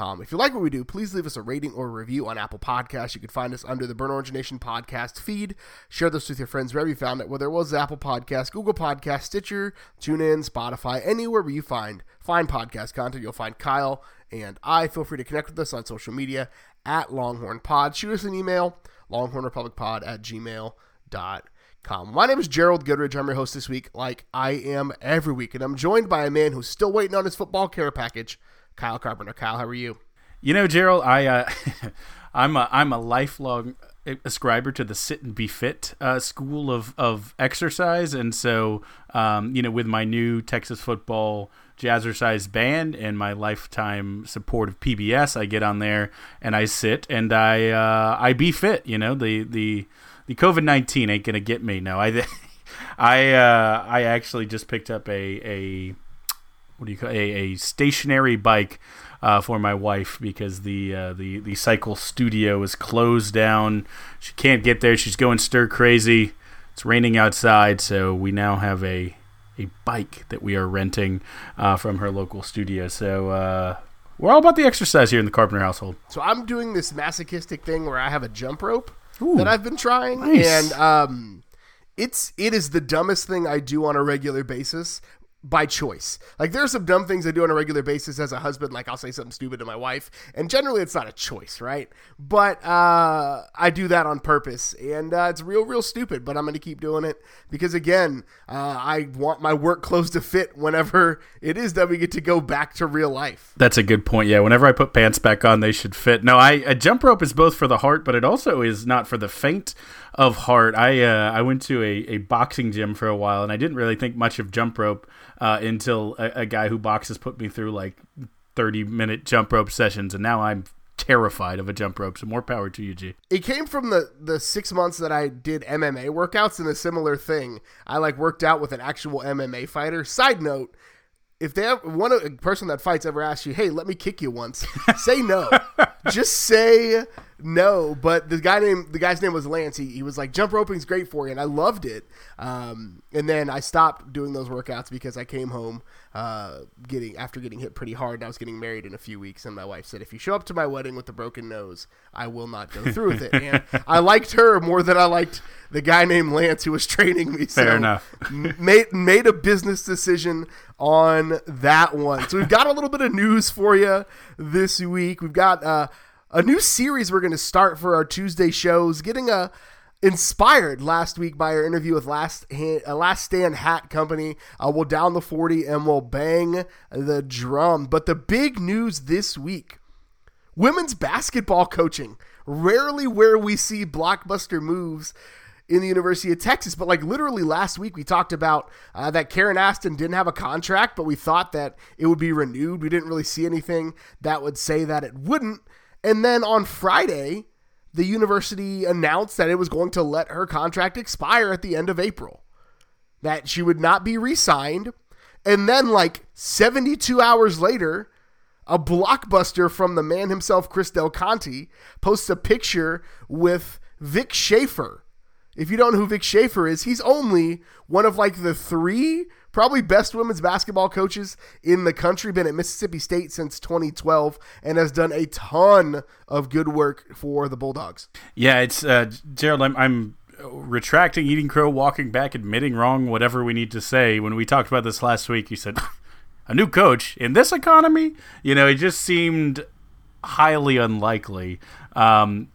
If you like what we do, please leave us a rating or a review on Apple Podcasts. You can find us under the Burn Orange Nation podcast feed. Share this with your friends wherever you found it, whether it was Apple Podcasts, Google Podcasts, Stitcher, TuneIn, Spotify, anywhere where you find find podcast content. You'll find Kyle and I. Feel free to connect with us on social media at Longhorn Pod. Shoot us an email, longhornrepublicpod at gmail.com. My name is Gerald Goodridge. I'm your host this week, like I am every week, and I'm joined by a man who's still waiting on his football care package. Kyle Carpenter. Kyle, how are you? You know, Gerald, I uh, I'm a I'm a lifelong ascriber to the sit and be fit uh, school of of exercise, and so um, you know, with my new Texas football jazzercise band and my lifetime support of PBS, I get on there and I sit and I uh, I be fit. You know, the the the COVID nineteen ain't gonna get me. No, I I uh, I actually just picked up a a what do you call a, a stationary bike uh, for my wife because the uh, the the cycle studio is closed down. She can't get there. She's going stir crazy. It's raining outside, so we now have a a bike that we are renting uh, from her local studio. So uh, we're all about the exercise here in the Carpenter household. So I'm doing this masochistic thing where I have a jump rope Ooh, that I've been trying, nice. and um, it's it is the dumbest thing I do on a regular basis, by choice. Like there's some dumb things I do on a regular basis as a husband. Like I'll say something stupid to my wife, and generally it's not a choice, right? But uh, I do that on purpose, and uh, it's real, real stupid. But I'm going to keep doing it because again, uh, I want my work clothes to fit whenever it is that we get to go back to real life. That's a good point. Yeah, whenever I put pants back on, they should fit. No, I a jump rope is both for the heart, but it also is not for the faint of heart. I uh, I went to a, a boxing gym for a while, and I didn't really think much of jump rope uh, until a, a, guy who boxes put me through like 30 minute jump rope sessions, and now I'm terrified of a jump rope. So more power to you, G. It came from the the six months that I did MMA workouts, and a similar thing. I like worked out with an actual MMA fighter. Side note. If they have one a person that fights ever asks you, "Hey, let me kick you once," say no. Just say no, but the guy named the guy's name was Lance. He, he was like jump roping's great for you, and I loved it. Um, and then I stopped doing those workouts because I came home uh, getting after getting hit pretty hard. And I was getting married in a few weeks, and my wife said, "If you show up to my wedding with a broken nose, I will not go through with it." And I liked her more than I liked the guy named Lance who was training me. Fair so enough. made made a business decision on that one. So we've got a little bit of news for you this week. We've got. Uh, a new series we're going to start for our Tuesday shows, getting a uh, inspired last week by our interview with Last uh, Last Stand Hat Company. Uh, we'll down the 40 and we'll bang the drum. But the big news this week women's basketball coaching. Rarely where we see blockbuster moves in the University of Texas. But like literally last week, we talked about uh, that Karen Aston didn't have a contract, but we thought that it would be renewed. We didn't really see anything that would say that it wouldn't. And then on Friday, the university announced that it was going to let her contract expire at the end of April, that she would not be re signed. And then, like 72 hours later, a blockbuster from the man himself, Chris Del Conte, posts a picture with Vic Schaefer. If you don't know who Vic Schaefer is, he's only one of like the three probably best women's basketball coaches in the country, been at Mississippi State since 2012, and has done a ton of good work for the Bulldogs. Yeah, it's uh, Gerald. I'm, I'm retracting eating crow, walking back, admitting wrong, whatever we need to say. When we talked about this last week, you said a new coach in this economy. You know, it just seemed highly unlikely. Um,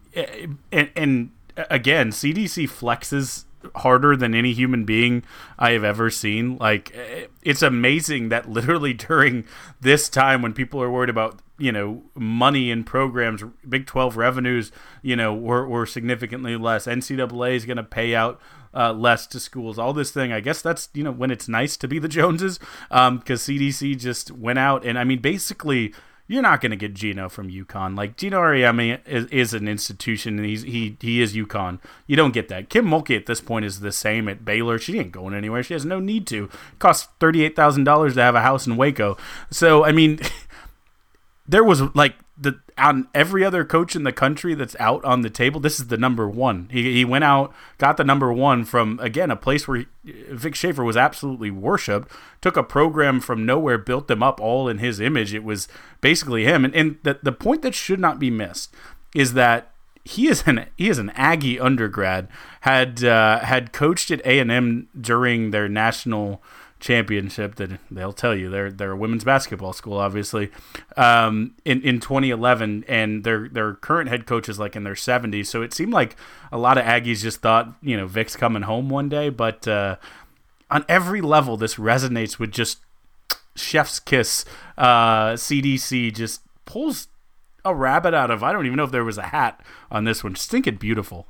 and, and again, CDC flexes harder than any human being I have ever seen. Like it's amazing that literally during this time when people are worried about you know money in programs, Big Twelve revenues, you know, were, were significantly less. NCAA is going to pay out uh, less to schools. All this thing, I guess that's you know when it's nice to be the Joneses, because um, CDC just went out and I mean basically you're not going to get Gino from UConn. Like Gino Auriemma is, is, an institution, and he's he he is UConn. You don't get that. Kim Mulkey at this point is the same at Baylor. She ain't going anywhere. She has no need to. It costs thirty eight thousand dollars to have a house in Waco. So I mean, there was like on every other coach in the country that's out on the table, this is the number one. He, he went out, got the number one from, again, a place where he, Vic Schaefer was absolutely worshipped, took a program from nowhere, built them up all in his image. It was basically him. And, and the, the point that should not be missed is that he is an he is an Aggie undergrad had uh, had coached at A and M during their national championship that they'll tell you they're they're a women's basketball school obviously. Um, in in 2011 and their their current head coach is like in their 70s so it seemed like a lot of Aggies just thought you know Vic's coming home one day but uh, on every level this resonates with just chef's kiss. Uh, CDC just pulls a rabbit out of I don't even know if there was a hat on this one stinking beautiful.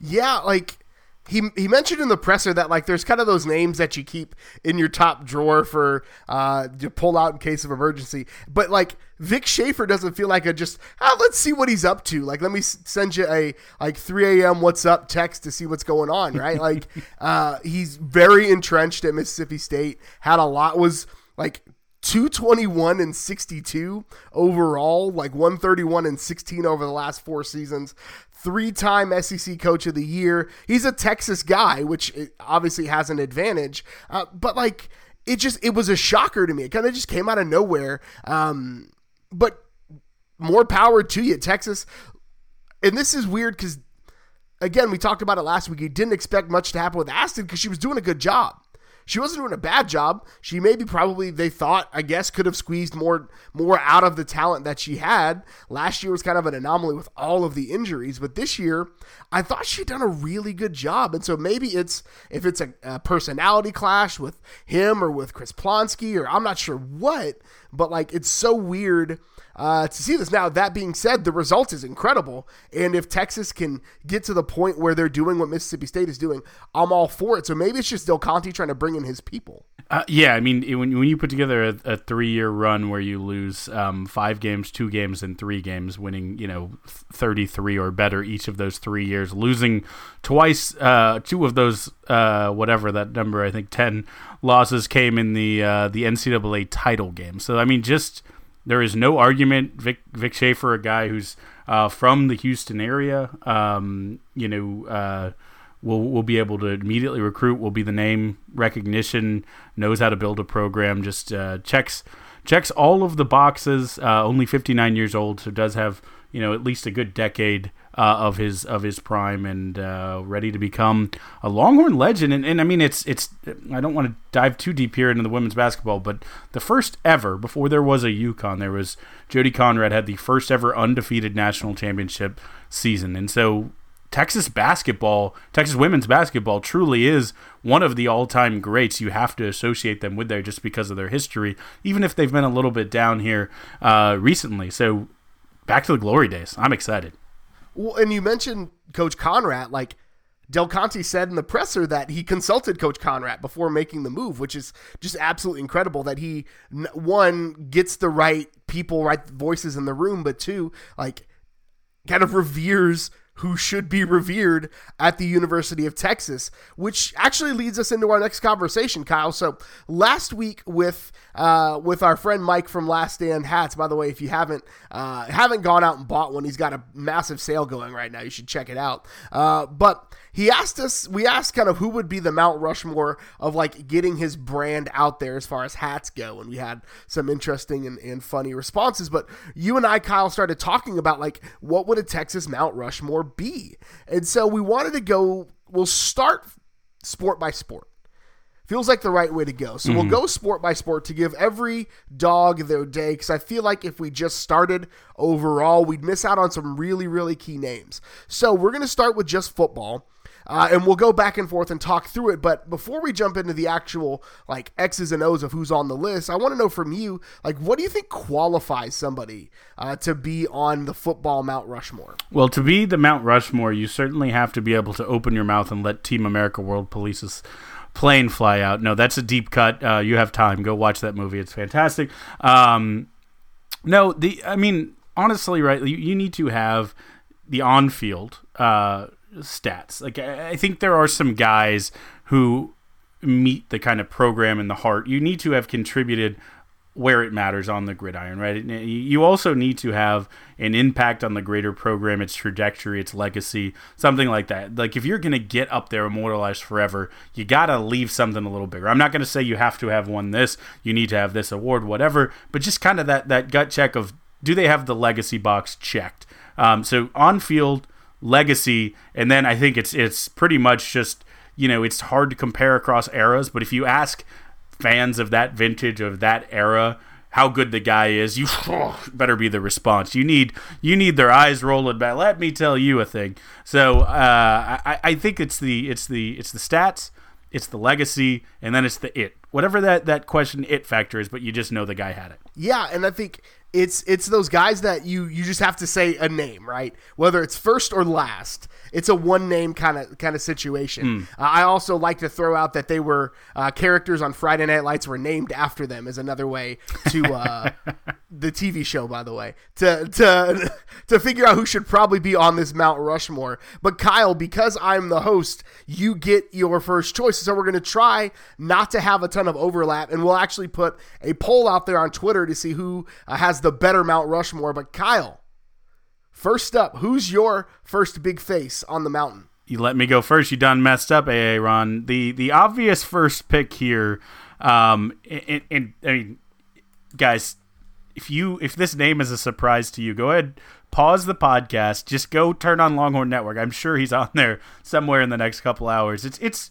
Yeah like he he mentioned in the presser that like there's kind of those names that you keep in your top drawer for uh to pull out in case of emergency. But like Vic Schaefer doesn't feel like a just ah, let's see what he's up to. Like let me send you a like 3 a.m what's up text to see what's going on right? Like uh he's very entrenched at Mississippi State had a lot was like 221 and 62 overall, like 131 and 16 over the last four seasons three time SEC Coach of the Year. He's a Texas guy, which obviously has an advantage. Uh, but like, it just it was a shocker to me. It kind of just came out of nowhere. Um, but more power to you, Texas. And this is weird because, again, we talked about it last week. You didn't expect much to happen with Aston because she was doing a good job she wasn't doing a bad job. She maybe probably they thought, I guess, could have squeezed more more out of the talent that she had. Last year was kind of an anomaly with all of the injuries, but this year I thought she'd done a really good job. And so maybe it's if it's a, a personality clash with him or with Chris Plonsky or I'm not sure what, but like it's so weird uh, to see this. Now, that being said, the result is incredible. And if Texas can get to the point where they're doing what Mississippi State is doing, I'm all for it. So maybe it's just Del Conte trying to bring in his people. Uh, yeah, I mean, when, when you put together a, a three year run where you lose um, five games, two games, and three games, winning, you know, 33 or better each of those three years, losing twice, uh, two of those, uh, whatever that number, I think 10 losses came in the, uh, the NCAA title game. So, I mean, just there is no argument. Vic, Vic Schaefer, a guy who's uh, from the Houston area, um, you know, uh, will will be able to immediately recruit. Will be the name recognition. Knows how to build a program. Just uh, checks checks all of the boxes. Uh, only 59 years old, so does have you know at least a good decade of his of his prime and uh, ready to become a Longhorn legend. And, and I mean, it's it's I don't want to dive too deep here into the women's basketball, but the first ever before there was a UConn, there was Jody Conradt had the first ever undefeated national championship season, and so. Texas basketball, Texas women's basketball truly is one of the all time greats. You have to associate them with there just because of their history, even if they've been a little bit down here uh, recently. So back to the glory days. I'm excited. Well, and you mentioned Coach Conradt, like Del Conte said in the presser that he consulted Coach Conradt before making the move, which is just absolutely incredible that he one gets the right people, right voices in the room, but two, like kind of reveres who should be revered at the University of Texas, which actually leads us into our next conversation, Kyle. So last week with uh, with our friend Mike from Last Stand Hats. By the way, if you haven't uh, haven't gone out and bought one, he's got a massive sale going right now. You should check it out. Uh, but he asked us, we asked kind of who would be the Mount Rushmore of like getting his brand out there as far as hats go, and we had some interesting and, and funny responses. But you and I, Kyle, started talking about like what would a Texas Mount Rushmore be, and so we wanted to go. We'll start sport by sport feels like the right way to go. So mm-hmm. we'll go sport by sport to give every dog their day because I feel like if we just started overall, we'd miss out on some really, really key names. So we're going to start with just football. Uh, and we'll go back and forth and talk through it. But before we jump into the actual like X's and O's of who's on the list, I want to know from you, like, what do you think qualifies somebody uh, to be on the football Mount Rushmore? Well, to be the Mount Rushmore, you certainly have to be able to open your mouth and let Team America World Police's plane fly out. No, that's a deep cut. Uh, you have time. Go watch that movie. It's fantastic. Um, no, the I mean, honestly, right? You, you need to have the on-field uh, stats. Like I think there are some guys who meet the kind of program in the heart. You need to have contributed where it matters on the gridiron, right? You also need to have an impact on the greater program, its trajectory, its legacy, something like that. Like if you're going to get up there immortalized forever, you got to leave something a little bigger. I'm not going to say you have to have won this, you need to have this award, whatever, but just kind of that that gut check of do they have the legacy box checked? Um, so on field legacy, and then I think it's it's pretty much just you know it's hard to compare across eras, but if you ask fans of that vintage of that era how good the guy is, you better be the response. You need you need their eyes rolling back. Let me tell you a thing. So uh, I, I think it's the it's the it's the stats, it's the legacy, and then it's the it. Whatever that that question it factor is, but you just know the guy had it. Yeah, and I think it's it's those guys that you you just have to say a name, right? Whether it's first or last. It's a one name kind of kind of situation. Mm. Uh, I also like to throw out that they were uh, characters on Friday Night Lights were named after them as another way to uh, the TV show, by the way, to to to figure out who should probably be on this Mount Rushmore. But Kyle, because I'm the host, you get your first choice. So we're to try not to have a ton of overlap, and we'll actually put a poll out there on Twitter to see who uh, has the better Mount Rushmore. But Kyle, First up, who's your first big face on the mountain? You let me go first. You done messed up, AA Ron. The the obvious first pick here, um, and, and I mean, guys, if you if this name is a surprise to you, go ahead, pause the podcast, just go turn on Longhorn Network. I'm sure he's on there somewhere in the next couple hours. It's it's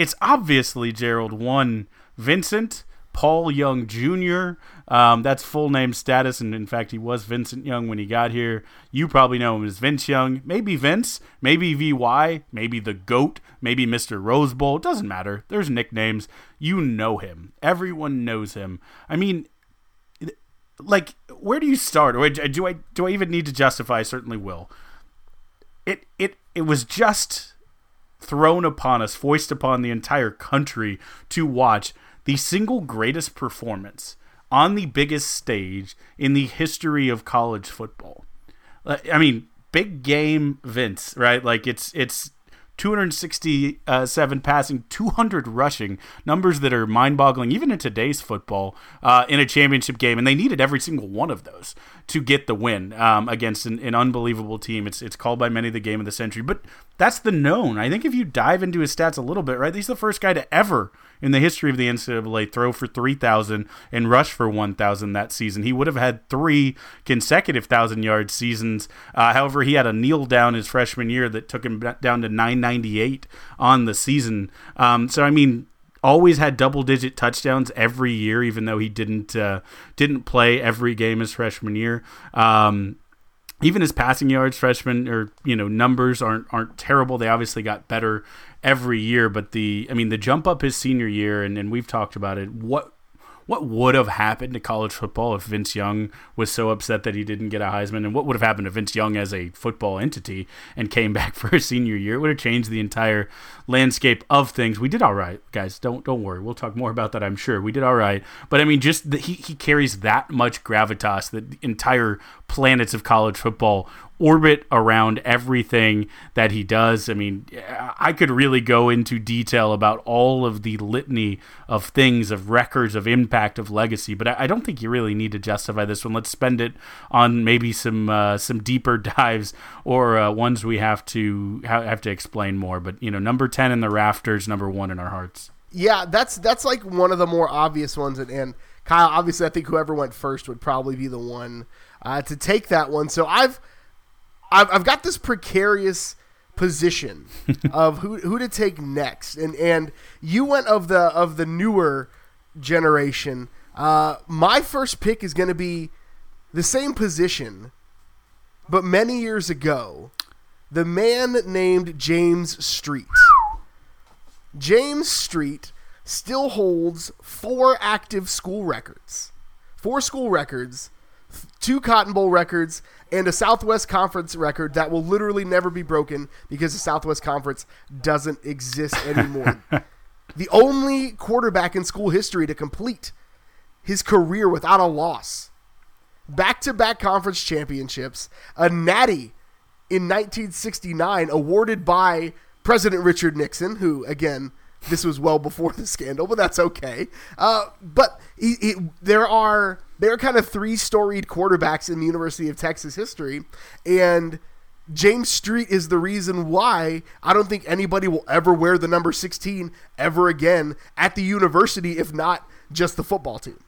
it's obviously Gerald one Vincent Paul Young Jr. Um, that's full name status, and in fact, he was Vincent Young when he got here. You probably know him as Vince Young, maybe Vince, maybe VY, maybe the GOAT, maybe Mr. Rose Bowl. It doesn't matter. There's nicknames. You know him. Everyone knows him. I mean, like, where do you start? Or do I do I even need to justify? I certainly will. It it it was just thrown upon us, foisted upon the entire country to watch the single greatest performance on the biggest stage in the history of college football. I mean, big game Vince, right? Like it's it's 267 passing, 200 rushing, numbers that are mind boggling, even in today's football, uh, in a championship game. And they needed every single one of those to get the win um, against an, an, unbelievable team. It's, it's called by many the game of the century, but that's the known. I think if you dive into his stats a little bit, right, he's the first guy to ever in the history of the NCAA throw for 3,000 and rush for 1,000 that season. He would have had three consecutive 1,000 yard seasons. Uh, however, he had a kneel down his freshman year that took him down to 998 on the season. Um, so, I mean, always had double digit touchdowns every year, even though he didn't uh, didn't play every game his freshman year. Um, even his passing yards freshman or you know numbers aren't aren't terrible. They obviously got better every year, but the I mean the jump up his senior year, and, and we've talked about it. What what would have happened to college football if Vince Young was so upset that he didn't get a Heisman? And what would have happened to Vince Young as a football entity and came back for his senior year? It would have changed the entire landscape of things. We did all right, guys. Don't don't worry. We'll talk more about that, I'm sure. We did all right. But I mean, just that he, he carries that much gravitas that the entire planets of college football orbit around everything that he does. I mean, I could really go into detail about all of the litany of things, of records, of impact, of legacy, but I don't think you really need to justify this one. Let's spend it on maybe some uh, some deeper dives or uh, ones we have to have to explain more. But you know, number ten in the rafters, number one in our hearts. Yeah, that's that's like one of the more obvious ones, and, and Kyle. Obviously, I think whoever went first would probably be the one uh, to take that one. So I've I've, I've got this precarious position of who who to take next, and and you went of the of the newer generation. Uh, my first pick is going to be the same position, but many years ago, the man named James Street. James Street still holds four active school records, four school records, two Cotton Bowl records, and a Southwest Conference record that will literally never be broken because the Southwest Conference doesn't exist anymore. the only quarterback in school history to complete his career without a loss. Back to back conference championships, a natty in 1969 awarded by President Richard Nixon, who, again, this was well before the scandal, but that's okay. Uh, but he, he, there are there are kind of three storied quarterbacks in the University of Texas history, and James Street is the reason why I don't think anybody will ever wear the number 16 ever again at the university, if not just the football team.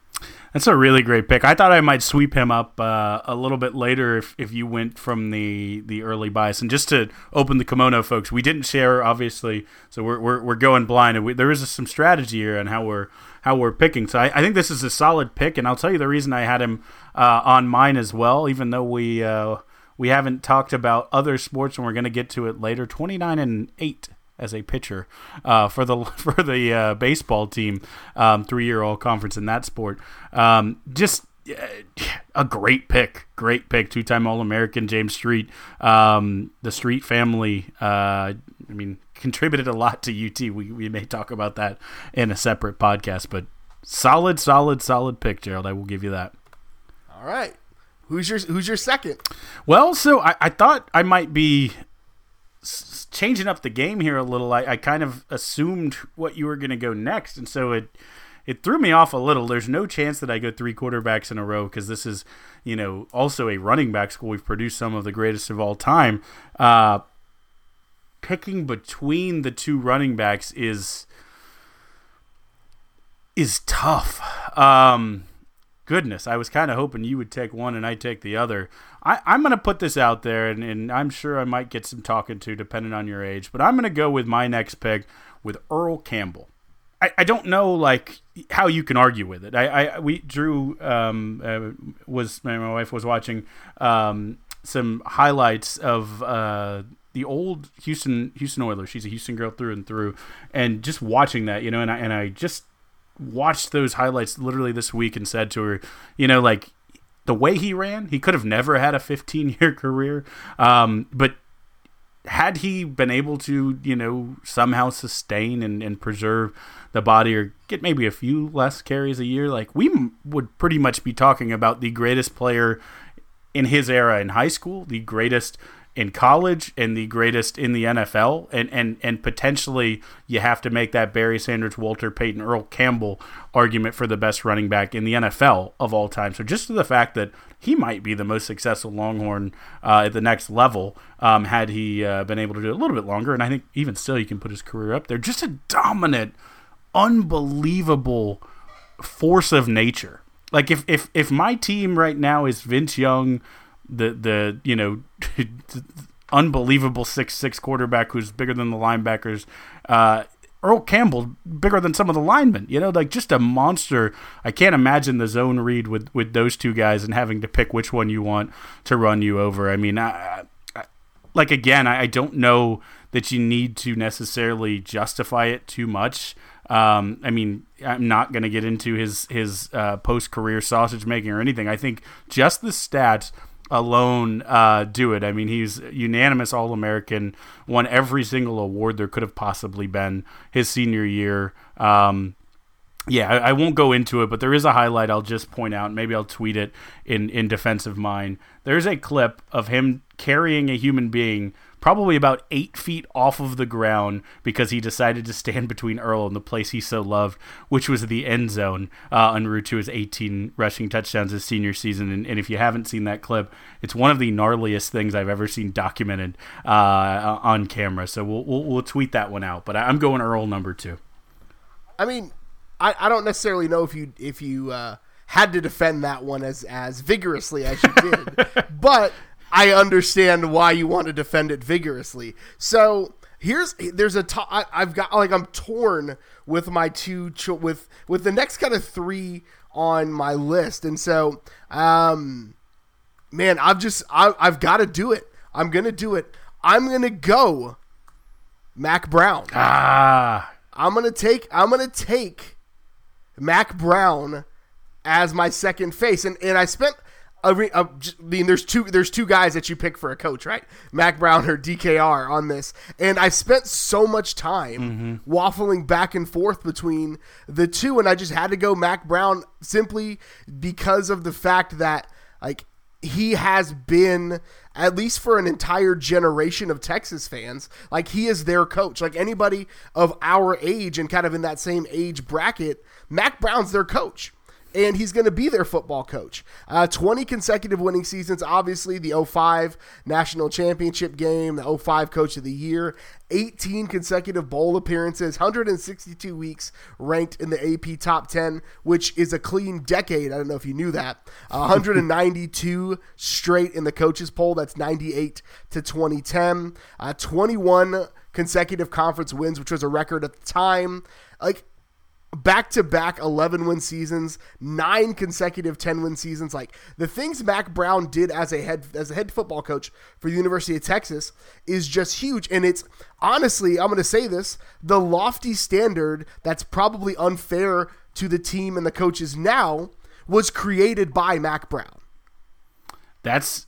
That's a really great pick. I thought I might sweep him up uh, a little bit later if, if you went from the, the early bias. And just to open the kimono, folks, we didn't share obviously, so we're, we're, we're going blind. And we, there is some strategy here on how we're how we're picking. So I, I, think this is a solid pick, and I'll tell you the reason I had him uh, on mine as well, even though we uh, we haven't talked about other sports, and we're going to get to it later. Twenty nine and eight as a pitcher uh, for the for the uh, baseball team, um, three year old conference in that sport. Um, just uh, a great pick, great pick, two time All American James Street. Um, the Street family, uh, I mean, contributed a lot to UT. We we may talk about that in a separate podcast, but solid, solid, solid pick, Gerald. I will give you that. All right. Who's your Who's your second? Well, so I, I thought I might be changing up the game here a little, I, I kind of assumed what you were going to go next, and so it it threw me off a little. There's no chance that I go three quarterbacks in a row because this is, you know, also a running back school. We've produced some of the greatest of all time. Uh, picking between the two running backs is is tough. Um, goodness, I was kind of hoping you would take one and I take the other. I, am going to put this out there, and, and I'm sure I might get some talking to depending on your age, but I'm going to go with my next pick with Earl Campbell. I, don't know like how you can argue with it. I, I we Drew um, uh, was my wife was watching um, some highlights of uh, the old Houston Houston Oilers. She's a Houston girl through and through, and just watching that, you know, and I and I just watched those highlights literally this week and said to her, you know, like the way he ran, he could have never had a 15 year career. Um, but had he been able to, you know, somehow sustain and, and preserve the body or get maybe a few less carries a year, like we m- would pretty much be talking about the greatest player in his era in high school, the greatest in college and the greatest in the NFL, and and and potentially you have to make that Barry Sanders, Walter Payton, Earl Campbell argument for the best running back in the NFL of all time. So just to the fact that he might be the most successful Longhorn uh, at the next level, um, had he uh, been able to do it a little bit longer, and I think even still you can put his career up there. Just a dominant, unbelievable force of nature. Like if if if my team right now is Vince Young the the you know unbelievable six six quarterback who's bigger than the linebackers. Uh, Earl Campbell bigger than some of the linemen. You know, like just a monster. I can't imagine the zone read with with those two guys and having to pick which one you want to run you over. I mean, I, I, like again, I, I don't know that you need to necessarily justify it too much. Um, I mean, I'm not going to get into his his uh, post career sausage making or anything. I think just the stats alone uh, do it. I mean, he's unanimous All American, won every single award there could have possibly been his senior year. Um, yeah, I, I, won't go into it, but there is a highlight I'll just point out. Maybe I'll tweet it in in defense of mine. There's a clip of him carrying a human being probably about eight feet off of the ground because he decided to stand between Earl and the place he so loved, which was the end zone uh, en route to his 18 rushing touchdowns his senior season. And, and, if you haven't seen that clip, it's one of the gnarliest things I've ever seen documented uh, on camera. So we'll, we'll, we'll tweet that one out. But I'm going Earl number two. I mean, I, I don't necessarily know if you if you uh, had to defend that one as as vigorously as you did, but I understand why you want to defend it vigorously. So here's there's a I, I've got like I'm torn with my two cho- with with the next kind of three on my list, and so um, man, I've just I, I've got to do it. I'm gonna do it. I'm gonna go Mack Brown. Ah, I'm gonna take I'm gonna take Mack Brown as my second face, and and I spent I mean, there's two there's two guys that you pick for a coach, right? Mack Brown or DKR on this, and I spent so much time mm-hmm. waffling back and forth between the two, and I just had to go Mack Brown simply because of the fact that like he has been at least for an entire generation of Texas fans, like he is their coach. Like anybody of our age and kind of in that same age bracket, Mack Brown's their coach and he's going to be their football coach. Uh, 20 consecutive winning seasons, obviously, the 05 national championship game, the 05 coach of the year, 18 consecutive bowl appearances, 162 weeks ranked in the AP top 10, which is a clean decade. I don't know if you knew that. Uh, 192 straight in the coaches poll, that's 98 to 2010. Uh, 21 consecutive conference wins, which was a record at the time. Like, back to back 11 win seasons, nine consecutive 10 win seasons. Like the things Mack Brown did as a head as a head football coach for the University of Texas is just huge. And it's honestly, I'm going to say this, the lofty standard that's probably unfair to the team and the coaches now was created by Mack Brown. That's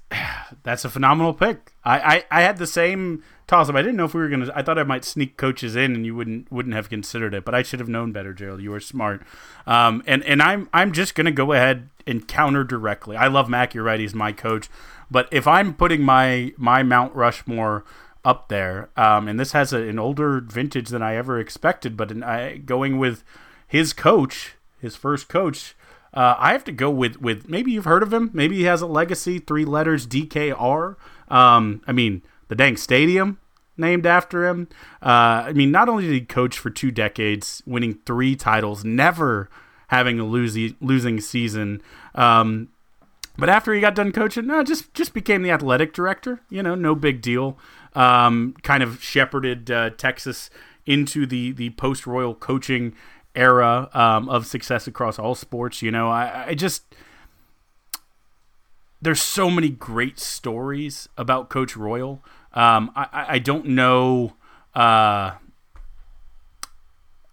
that's a phenomenal pick. I, I, I had the same toss up. I didn't know if we were gonna. I thought I might sneak coaches in, and you wouldn't wouldn't have considered it. But I should have known better, Gerald. You were smart. Um, and and I'm I'm just gonna go ahead and counter directly. I love Mack. You're right. He's my coach. But if I'm putting my my Mount Rushmore up there, um, and this has a, an older vintage than I ever expected, but in, I, going with his coach, his first coach. Uh, I have to go with, with maybe you've heard of him. Maybe he has a legacy, three letters, DKR. Um, I mean, the dang stadium named after him. Uh, I mean, not only did he coach for two decades, winning three titles, never having a losing losing season. Um, but after he got done coaching, no, just just became the athletic director. You know, no big deal. Um, kind of shepherded uh, Texas into the the post royal coaching era um, of success across all sports. You know, I, I just there's so many great stories about Coach Royal. Um, I, I don't know. Uh,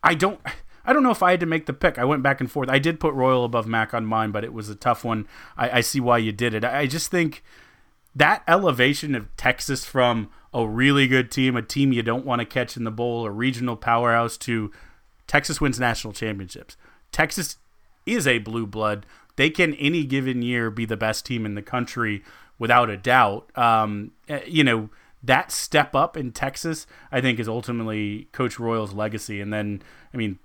I don't. I don't know if I had to make the pick. I went back and forth. I did put Royal above Mack on mine, but it was a tough one. I, I see why you did it. I just think that elevation of Texas from a really good team, a team you don't want to catch in the bowl, a regional powerhouse, to Texas wins national championships. Texas is a blue blood. They can any given year be the best team in the country without a doubt. Um, eh, you know that step up in Texas, I think, is ultimately Coach Royal's legacy. And then, I mean,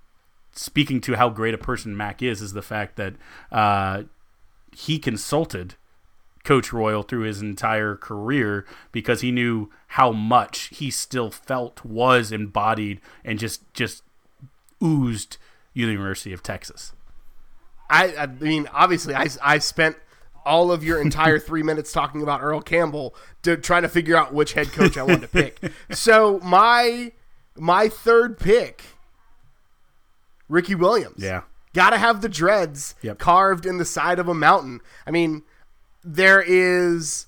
speaking to how great a person Mack is, is the fact that uh, he consulted Coach Royal through his entire career because he knew how much he still felt was embodied and just just oozed University of Texas. I, I mean, obviously, I, I spent all of your entire three minutes talking about Earl Campbell to trying to figure out which head coach I wanted to pick. So my my third pick, Ricky Williams. Yeah, got to have the dreads yep. carved in the side of a mountain. I mean, there is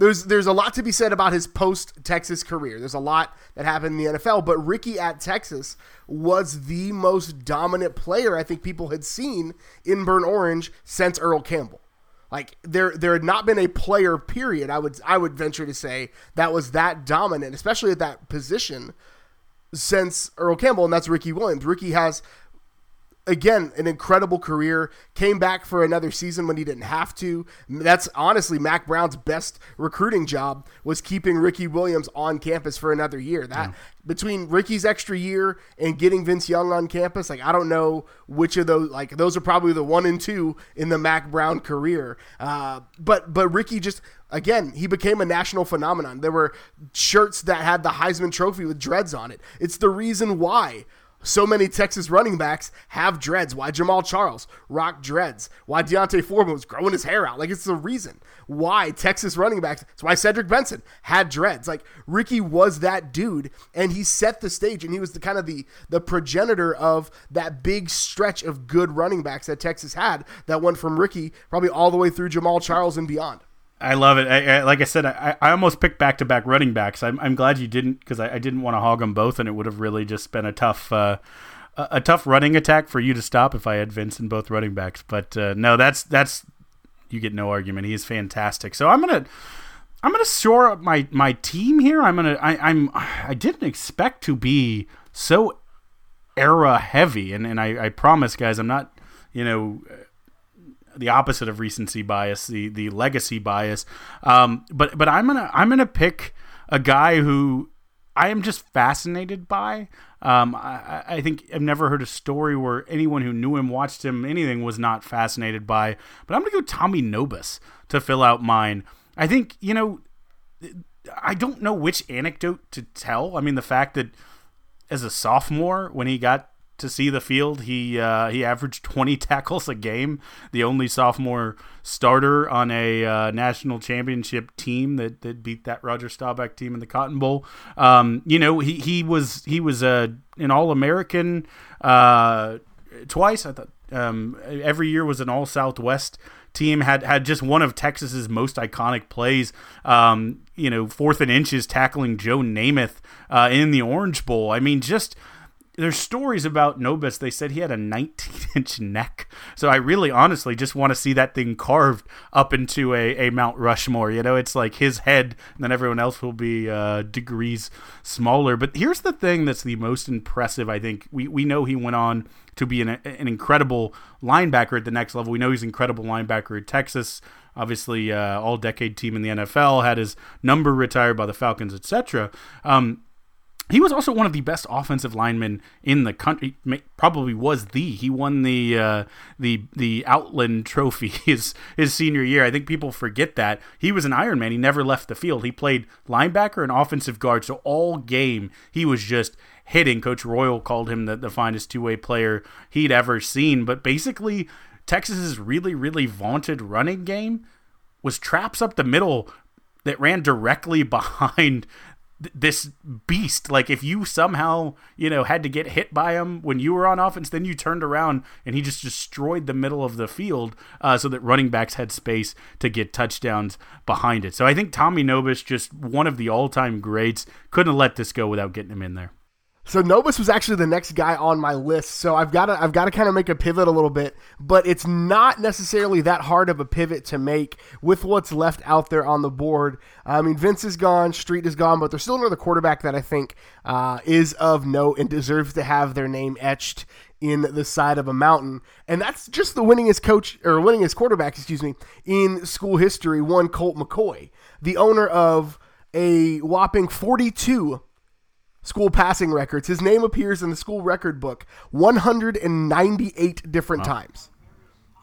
there's there's a lot to be said about his post Texas career. There's a lot that happened in the NFL, but Ricky at Texas was the most dominant player I think people had seen in Burnt Orange since Earl Campbell. Like there there had not been a player period I would I would venture to say that was that dominant, especially at that position since Earl Campbell, and that's Ricky Williams. Ricky has again, an incredible career. Came back for another season when he didn't have to. That's honestly Mack Brown's best recruiting job was keeping Ricky Williams on campus for another year. That yeah. between Ricky's extra year and getting Vince Young on campus, like I don't know which of those. Like those are probably the one and two in the Mack Brown career. Uh, but but Ricky just again, he became a national phenomenon. There were shirts that had the Heisman Trophy with dreads on it. It's the reason why so many Texas running backs have dreads. Why Jamaal Charles rock dreads? Why D'Onta Foreman was growing his hair out? Like it's the reason why Texas running backs. It's why Cedric Benson had dreads. Like Ricky was that dude, and he set the stage, and he was the kind of the the progenitor of that big stretch of good running backs that Texas had. That went from Ricky probably all the way through Jamaal Charles and beyond. I love it. I, I, like I said, I, I almost picked back to back running backs. I'm, I'm glad you didn't because I, I, didn't want to hog them both, and it would have really just been a tough uh, a, a, tough running attack for you to stop if I had Vince and both running backs. But uh, no, that's that's you get no argument. He's fantastic. So I'm gonna I'm gonna shore up my my team here. I'm gonna I, I'm I didn't expect to be so era heavy, and and I, I promise guys, I'm not you know the opposite of recency bias, the the legacy bias. Um, but but I'm gonna I'm gonna pick a guy who I am just fascinated by. Um, I, I think I've never heard a story where anyone who knew him, watched him, anything was not fascinated by. But I'm gonna go Tommy Nobis to fill out mine. I think you know. I don't know which anecdote to tell. I mean, the fact that as a sophomore, when he got to see the field. He uh, he averaged 20 tackles a game, the only sophomore starter on a uh, national championship team that, that beat that Roger Staubach team in the Cotton Bowl. Um, you know, he, he was he was a an All American uh, twice. I thought um, every year was an All Southwest team had had just one of Texas's most iconic plays. Um, you know, fourth and inches tackling Joe Namath uh, in the Orange Bowl. I mean, just there's stories about Nobis. They said he had a 19 inch neck. So I really, honestly, just want to see that thing carved up into a, a Mount Rushmore. You know, it's like his head, and then everyone else will be uh, degrees smaller. But here's the thing that's the most impressive. I think we we know he went on to be an, an incredible linebacker at the next level. We know he's an incredible linebacker at Texas. Obviously, uh, all decade team in the NFL had his number retired by the Falcons, etc. Um, he was also one of the best offensive linemen in the country. Probably was the. He won the uh, the the Outland Trophy his his senior year. I think people forget that he was an Iron Man. He never left the field. He played linebacker and offensive guard. So all game he was just hitting. Coach Royal called him the, the finest two way player he'd ever seen. But basically, Texas's really really vaunted running game was traps up the middle that ran directly behind this beast. Like if you somehow, you know, had to get hit by him when you were on offense, then you turned around and he just destroyed the middle of the field uh, so that running backs had space to get touchdowns behind it. So I think Tommy Nobis, just one of the all-time greats, couldn't let this go without getting him in there. So Nobis was actually the next guy on my list. So I've got to I've got to kind of make a pivot a little bit, but it's not necessarily that hard of a pivot to make with what's left out there on the board. I mean, Vince is gone, Street is gone, but there's still another quarterback that I think uh, is of note and deserves to have their name etched in the side of a mountain, and that's just the winningest coach or winningest quarterback, excuse me, in school history. One Colt McCoy, the owner of a whopping 42 school passing records. His name appears in the school record book 198 different wow. times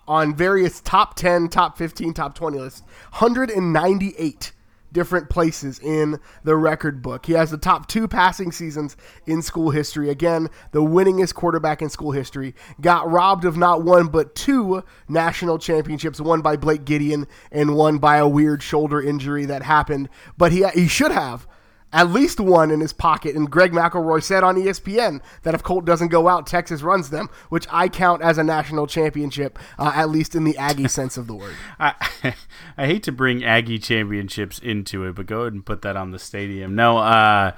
on various top 10, top 15, top 20 lists. 198 different places in the record book. He has the top two passing seasons in school history. Again, the winningest quarterback in school history. Got robbed of not one but two national championships, one by Blake Gideon and one by a weird shoulder injury that happened. But he he should have at least one in his pocket. And Greg McElroy said on ESPN that if Colt doesn't go out, Texas runs them, which I count as a national championship, uh, at least in the Aggie sense of the word. I, I hate to bring Aggie championships into it, but go ahead and put that on the stadium. No, uh,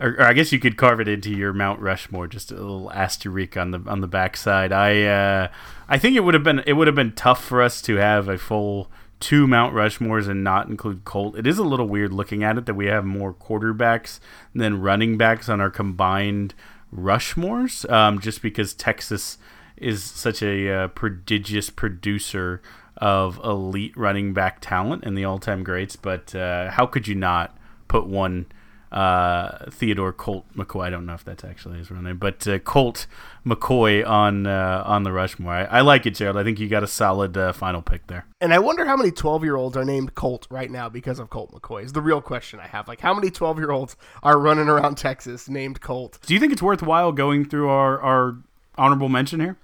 or, or, I guess you could carve it into your Mount Rushmore, just a little asterisk on the on the backside. I uh, I think it would have been it would have been tough for us to have a full two Mount Rushmores and not include Colt. It is a little weird looking at it that we have more quarterbacks than running backs on our combined Rushmores, um, just because Texas is such a uh, prodigious producer of elite running back talent and the all time greats. But uh, how could you not put one uh, Theodore Colt McCoy. I don't know if that's actually his real name, but uh, Colt McCoy on uh, on the Rushmore. I, I, like it, Gerald. I think you got a solid uh, final pick there. And I wonder how many twelve year olds are named Colt right now because of Colt McCoy. Is the real question I have. Like, how many twelve year olds are running around Texas named Colt? Do you think it's worthwhile going through our our honorable mention here?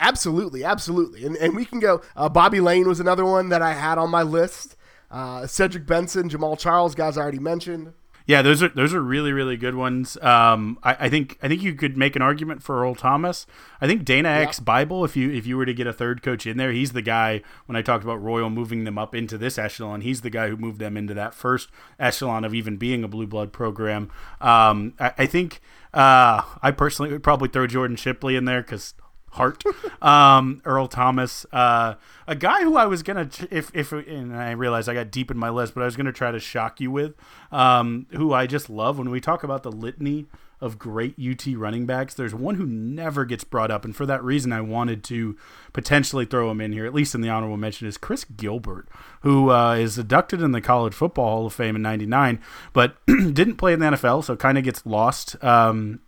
Absolutely, absolutely. And and we can go. Uh, Bobby Layne was another one that I had on my list. Uh, Cedric Benson, Jamaal Charles, guys I already mentioned. Yeah, those are those are really really good ones. Um, I, I, think I think you could make an argument for Earl Thomas. I think Dana X Bible, if you if you were to get a third coach in there, he's the guy. When I talked about Royal moving them up into this echelon, he's the guy who moved them into that first echelon of even being a blue blood program. Um, I, I, think uh, I personally would probably throw Jordan Shipley in there because heart. Um, Earl Thomas, uh, a guy who I was gonna if if and I realized I got deep in my list, but I was gonna try to shock you with, um, who I just love when we talk about the litany of great UT running backs. There's one who never gets brought up, and for that reason, I wanted to potentially throw him in here, at least in the honorable mention, is Chris Gilbert, who uh, is inducted in the College Football Hall of Fame in '99, but didn't play in the NFL, so kind of gets lost. Um,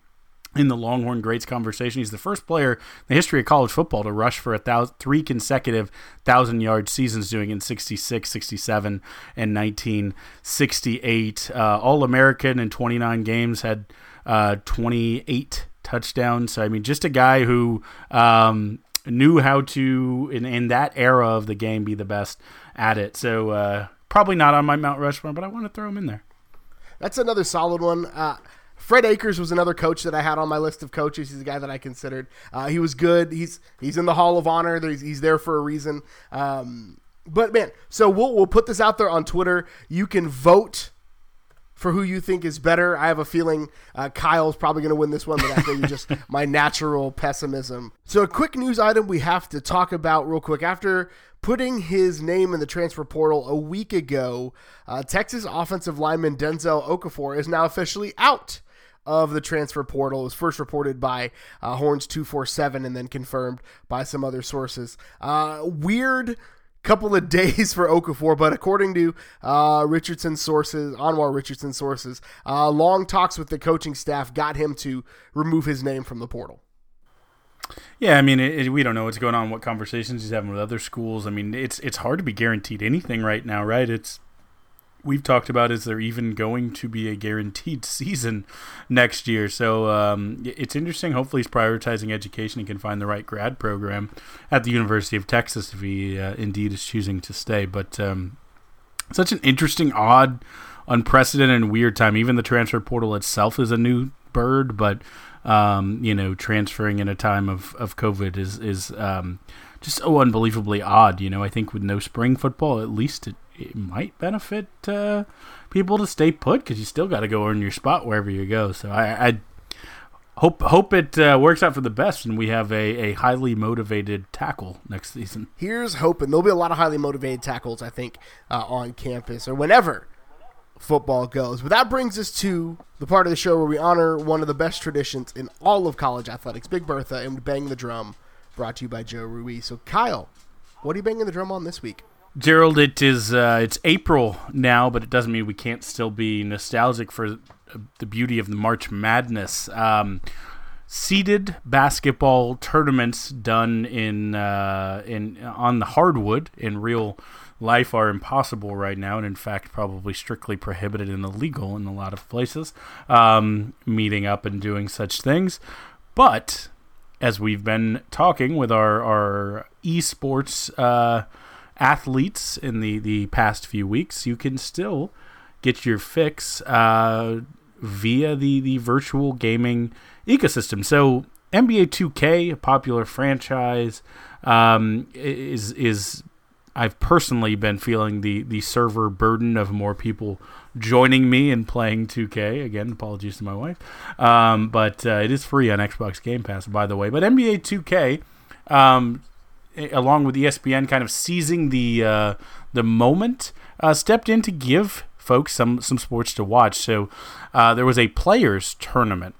in the Longhorn Greats conversation. He's the first player in the history of college football to rush for a thousand, three consecutive thousand yard seasons, doing in 66, 67, and 1968. Uh, All American in 29 games, had uh, 28 touchdowns. So, I mean, just a guy who um, knew how to, in, in that era of the game, be the best at it. So, uh, probably not on my Mount Rushmore, but I want to throw him in there. That's another solid one. Uh, Fred Akers was another coach that I had on my list of coaches. He's a guy that I considered. Uh, he was good. He's he's in the Hall of Honor. He's, he's there for a reason. Um, but man, so we'll we'll put this out there on Twitter. You can vote for who you think is better. I have a feeling uh, Kyle's probably going to win this one, but that's maybe just my natural pessimism. So, a quick news item we have to talk about real quick. After putting his name in the transfer portal a week ago, uh, Texas offensive lineman Denzel Okafor is now officially out of the transfer portal. It was first reported by uh, Horns 247 and then confirmed by some other sources. Uh, weird couple of days for Okafor, but according to uh, Richardson sources, Anwar Richardson sources, uh, long talks with the coaching staff got him to remove his name from the portal. Yeah, I mean, it, it, we don't know what's going on, what conversations he's having with other schools. I mean, it's it's hard to be guaranteed anything right now, right? It's we've talked about is there even going to be a guaranteed season next year? So um, it's interesting. Hopefully, he's prioritizing education and can find the right grad program at the University of Texas if he uh, indeed is choosing to stay. But um, such an interesting, odd, unprecedented, and weird time. Even the transfer portal itself is a new bird, but um, you know, transferring in a time of, of COVID is is um, just so unbelievably odd. You know, I think with no spring football, at least it it might benefit uh, people to stay put because you still got to go earn your spot wherever you go. So I, I hope hope it uh, works out for the best and we have a, a highly motivated tackle next season. Here's hoping there'll be a lot of highly motivated tackles, I think, uh, on campus or whenever football goes. But that brings us to the part of the show where we honor one of the best traditions in all of college athletics, Big Bertha, and bang the drum. Brought to you by Joe Ruiz. So Kyle, what are you banging the drum on this week? Gerald, it is uh, it's April now, but it doesn't mean we can't still be nostalgic for the beauty of the March Madness. Um, seeded basketball tournaments done in uh, in on the hardwood in real life are impossible right now, and in fact, probably strictly prohibited and illegal in a lot of places. Um, meeting up and doing such things, but as we've been talking with our our esports. Uh, athletes in the, the past few weeks, you can still get your fix uh, via the, the virtual gaming ecosystem. So NBA 2K, a popular franchise, um, is is I've personally been feeling the the server burden of more people joining me and playing 2K. Again, apologies to my wife, um, but uh, it is free on Xbox Game Pass, by the way. But NBA 2K um, along with ESPN, kind of seizing the uh, the moment, uh, stepped in to give folks some some sports to watch. So uh, there was a players tournament,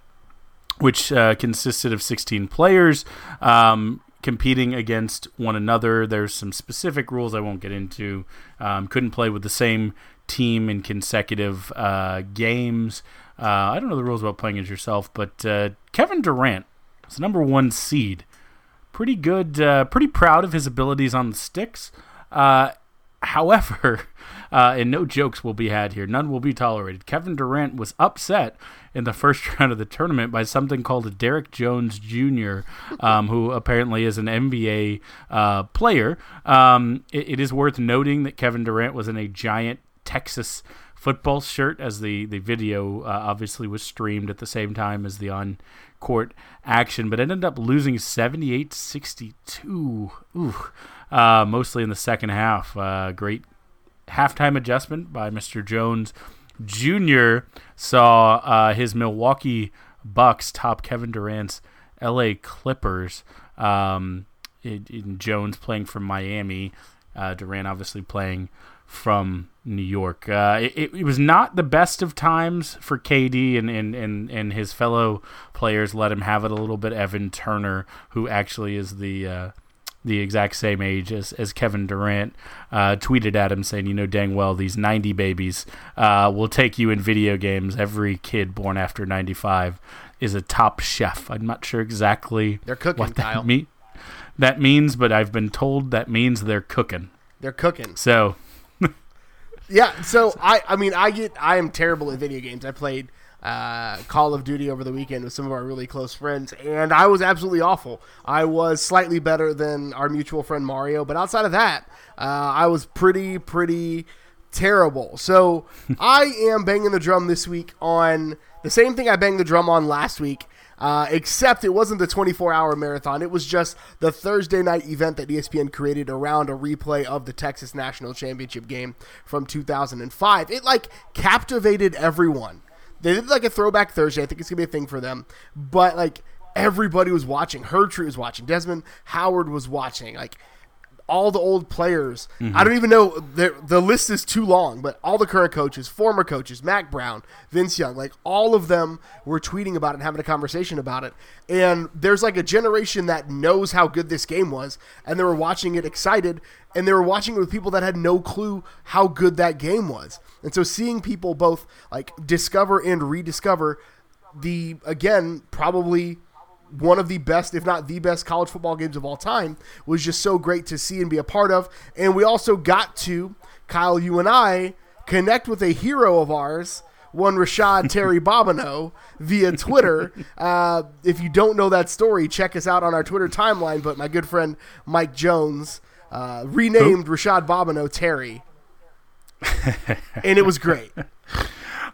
which uh, consisted of 16 players. Um, competing against one another. There's some specific rules I won't get into. Um, couldn't play with the same team in consecutive uh, games. Uh, I don't know the rules about playing as yourself, but Kevin Durant is the number one seed pretty good, uh, pretty proud of his abilities on the sticks. Uh, however, uh, and no jokes will be had here, none will be tolerated. Kevin Durant was upset in the first round of the tournament by something called a Derrick Jones Jr., um, who apparently is an NBA uh, player. Um, it, it is worth noting that Kevin Durant was in a giant Texas football shirt as the the video uh, obviously was streamed at the same time as the on court action, but ended up losing 78 62. Ooh, uh, mostly in the second half. Uh, great halftime adjustment by Mr. Jones Jr. saw uh, his Milwaukee Bucks top Kevin Durant's LA Clippers. Um, in, in Jones playing from Miami, uh, Durant obviously playing from New York. Uh, it, it, was not the best of times for KD and, and, and, and his fellow players. Let him have it a little bit. Evan Turner, who actually is the uh, the exact same age as, as Kevin Durant, uh, tweeted at him saying, "You know dang well these '90 babies uh, will take you in video games. Every kid born after '95 is a top chef." I'm not sure exactly they're cooking, what that. Me- that means, but I've been told that means they're cooking. They're cooking. So yeah, so I I mean I get I am terrible at video games. I played uh, Call of Duty over the weekend with some of our really close friends, and I was absolutely awful. I was slightly better than our mutual friend Mario, but outside of that, uh, I was pretty pretty terrible. So I am banging the drum this week on the same thing I banged the drum on last week, uh, except it wasn't the 24 hour marathon. It was just the Thursday night event that ESPN created around a replay of the Texas National Championship game from 2005. It like captivated everyone. They did like a throwback Thursday. I think it's gonna be a thing for them. But like everybody was watching. Herbstreit was watching. Desmond Howard was watching. Like all the old players. Mm-hmm. I don't even know the the list is too long, but all the current coaches, former coaches, Mack Brown, Vince Young, like all of them were tweeting about it and having a conversation about it. And there's like a generation that knows how good this game was, and they were watching it excited, and they were watching it with people that had no clue how good that game was. And so seeing people both like discover and rediscover the again probably one of the best, if not the best, college football games of all time was just so great to see and be a part of. And we also got to, Kyle, you and I, connect with a hero of ours, one Rashad Terry Bobino, via Twitter. Uh, if you don't know that story, check us out on our Twitter timeline. But my good friend Mike Jones uh, renamed Rashad Bobino Terry. and it was great.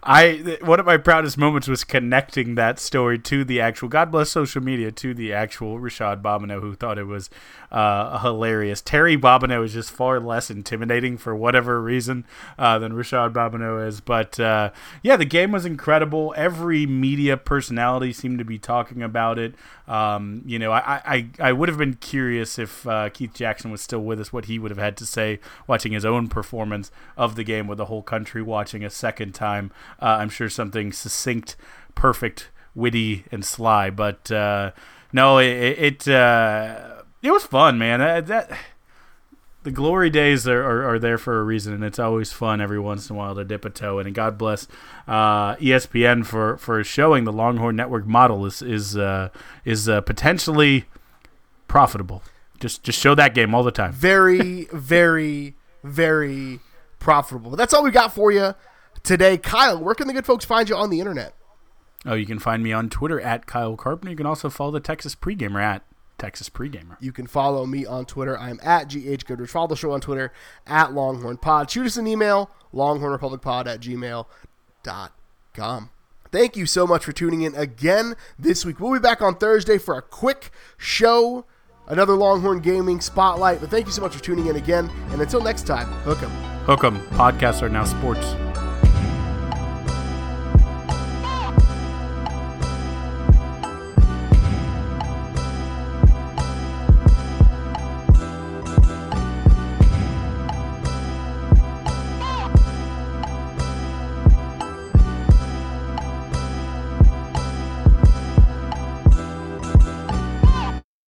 I one of my proudest moments was connecting that story to the actual God bless social media to the actual Rashad Bobino who thought it was uh, hilarious. Terry Bobino is just far less intimidating for whatever reason uh, than Rashad Bobino is. But uh, yeah, the game was incredible. Every media personality seemed to be talking about it. Um, you know, I, I, I would have been curious if uh, Keith Jackson was still with us, what he would have had to say watching his own performance of the game with the whole country watching a second time. Uh, I'm sure something succinct, perfect, witty, and sly. But uh, no, it it, uh, it was fun, man. That, that the glory days are, are, are, there for a reason, and it's always fun every once in a while to dip a toe in. And God bless uh, ESPN for, for showing the Longhorn Network model is is uh, is uh, potentially profitable. Just just show that game all the time. Very very very profitable. But that's all we got for you today. Kyle, where can the good folks find you on the internet? Oh, you can find me on Twitter at Kyle Carpenter. You can also follow the Texas Pregamer at Texas Pregamer. You can follow me on Twitter. I'm at GH Goodrich. Follow the show on Twitter at Longhorn Pod. Shoot us an email, longhornrepublicpod at gmail.com. Thank you so much for tuning in again this week. We'll be back on Thursday for a quick show, another Longhorn Gaming Spotlight. But thank you so much for tuning in again. And until next time, hook 'em. Hook 'em. Podcasts are now sports.